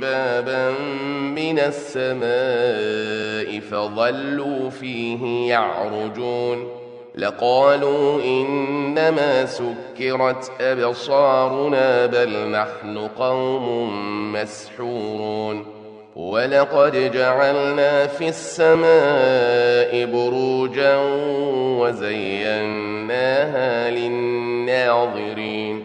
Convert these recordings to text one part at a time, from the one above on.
بابا من السماء فظلوا فيه يعرجون لقالوا إنما سكرت أبصارنا بل نحن قوم مسحورون ولقد جعلنا في السماء بروجا وزيناها للناظرين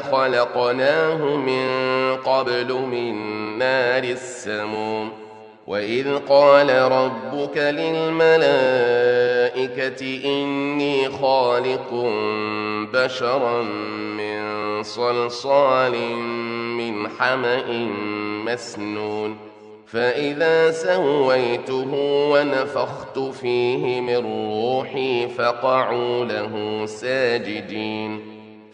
خلقناه من قبل من نار السموم. وإذ قال ربك للملائكة إني خالق بشرا من صلصال من حمأ مسنون. فإذا سويته ونفخت فيه من روحي فقعوا له ساجدين.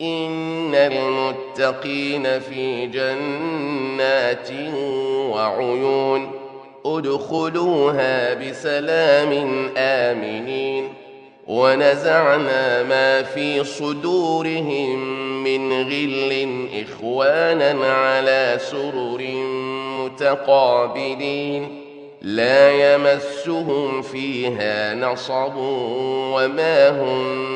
إن المتقين في جنات وعيون أدخلوها بسلام آمنين ونزعنا ما في صدورهم من غل إخوانا على سرر متقابلين لا يمسهم فيها نصب وما هم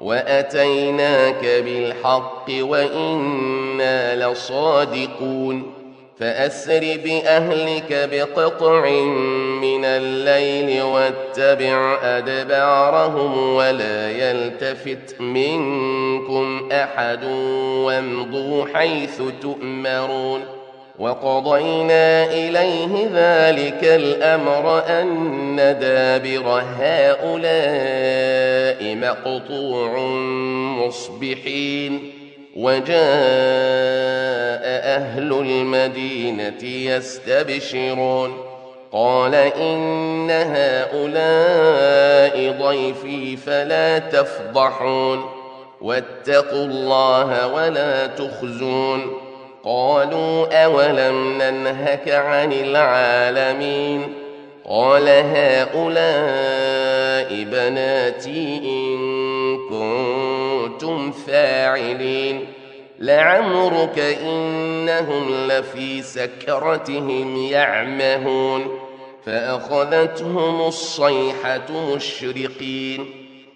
وأتيناك بالحق وإنا لصادقون. فأسر بأهلك بقطع من الليل واتبع أدبارهم ولا يلتفت منكم أحد وامضوا حيث تؤمرون. وقضينا إليه ذلك الأمر أن دابر هؤلاء مقطوع مصبحين وجاء أهل المدينة يستبشرون. قال إن هؤلاء ضيفي فلا تفضحون واتقوا الله ولا تخزون. قالوا أولم ننهك عن العالمين قال هؤلاء بناتي إن كنتم فاعلين لعمرك إنهم لفي سكرتهم يعمهون فأخذتهم الصيحة مشرقين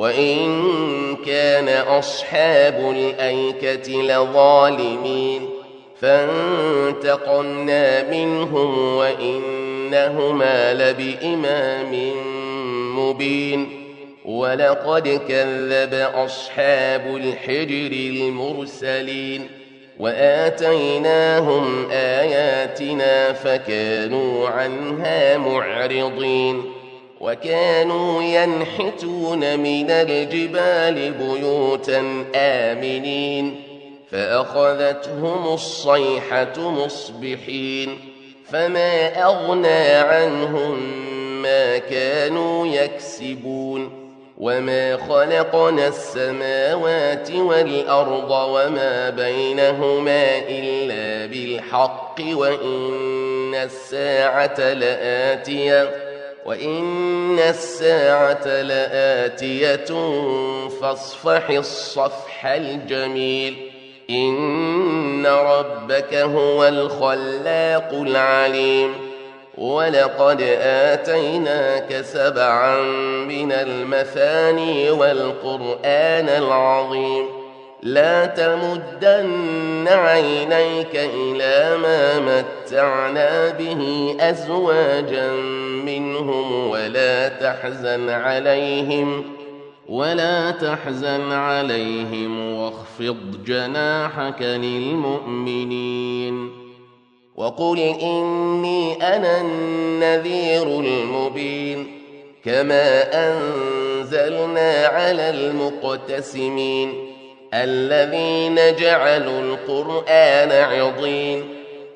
وإن كان أصحاب الأيكة لظالمين فانتقمنا منهم وإنهما لبإمام مبين ولقد كذب أصحاب الحجر المرسلين وآتيناهم آياتنا فكانوا عنها معرضين وكانوا ينحتون من الجبال بيوتا آمنين فأخذتهم الصيحة مصبحين فما أغنى عنهم ما كانوا يكسبون وما خلقنا السماوات والأرض وما بينهما إلا بالحق وإن الساعة لآتية وإن الساعة لآتية فاصفح الصفح الجميل إن ربك هو الخلاق العليم ولقد آتيناك سبعا من المثاني والقرآن العظيم لا تمدن عينيك إلى ما متعنا به أزواجا منهم ولا تحزن عليهم ولا تحزن عليهم واخفض جناحك للمؤمنين. وقل إني أنا النذير المبين كما أنزلنا على المقتسمين الذين جعلوا القرآن عضين.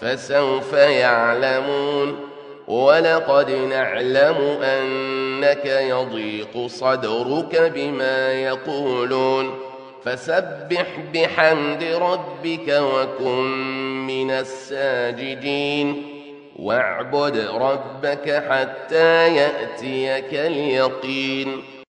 فسوف يعلمون ولقد نعلم أنك يضيق صدرك بما يقولون فسبح بحمد ربك وكن من الساجدين واعبد ربك حتى يأتيك اليقين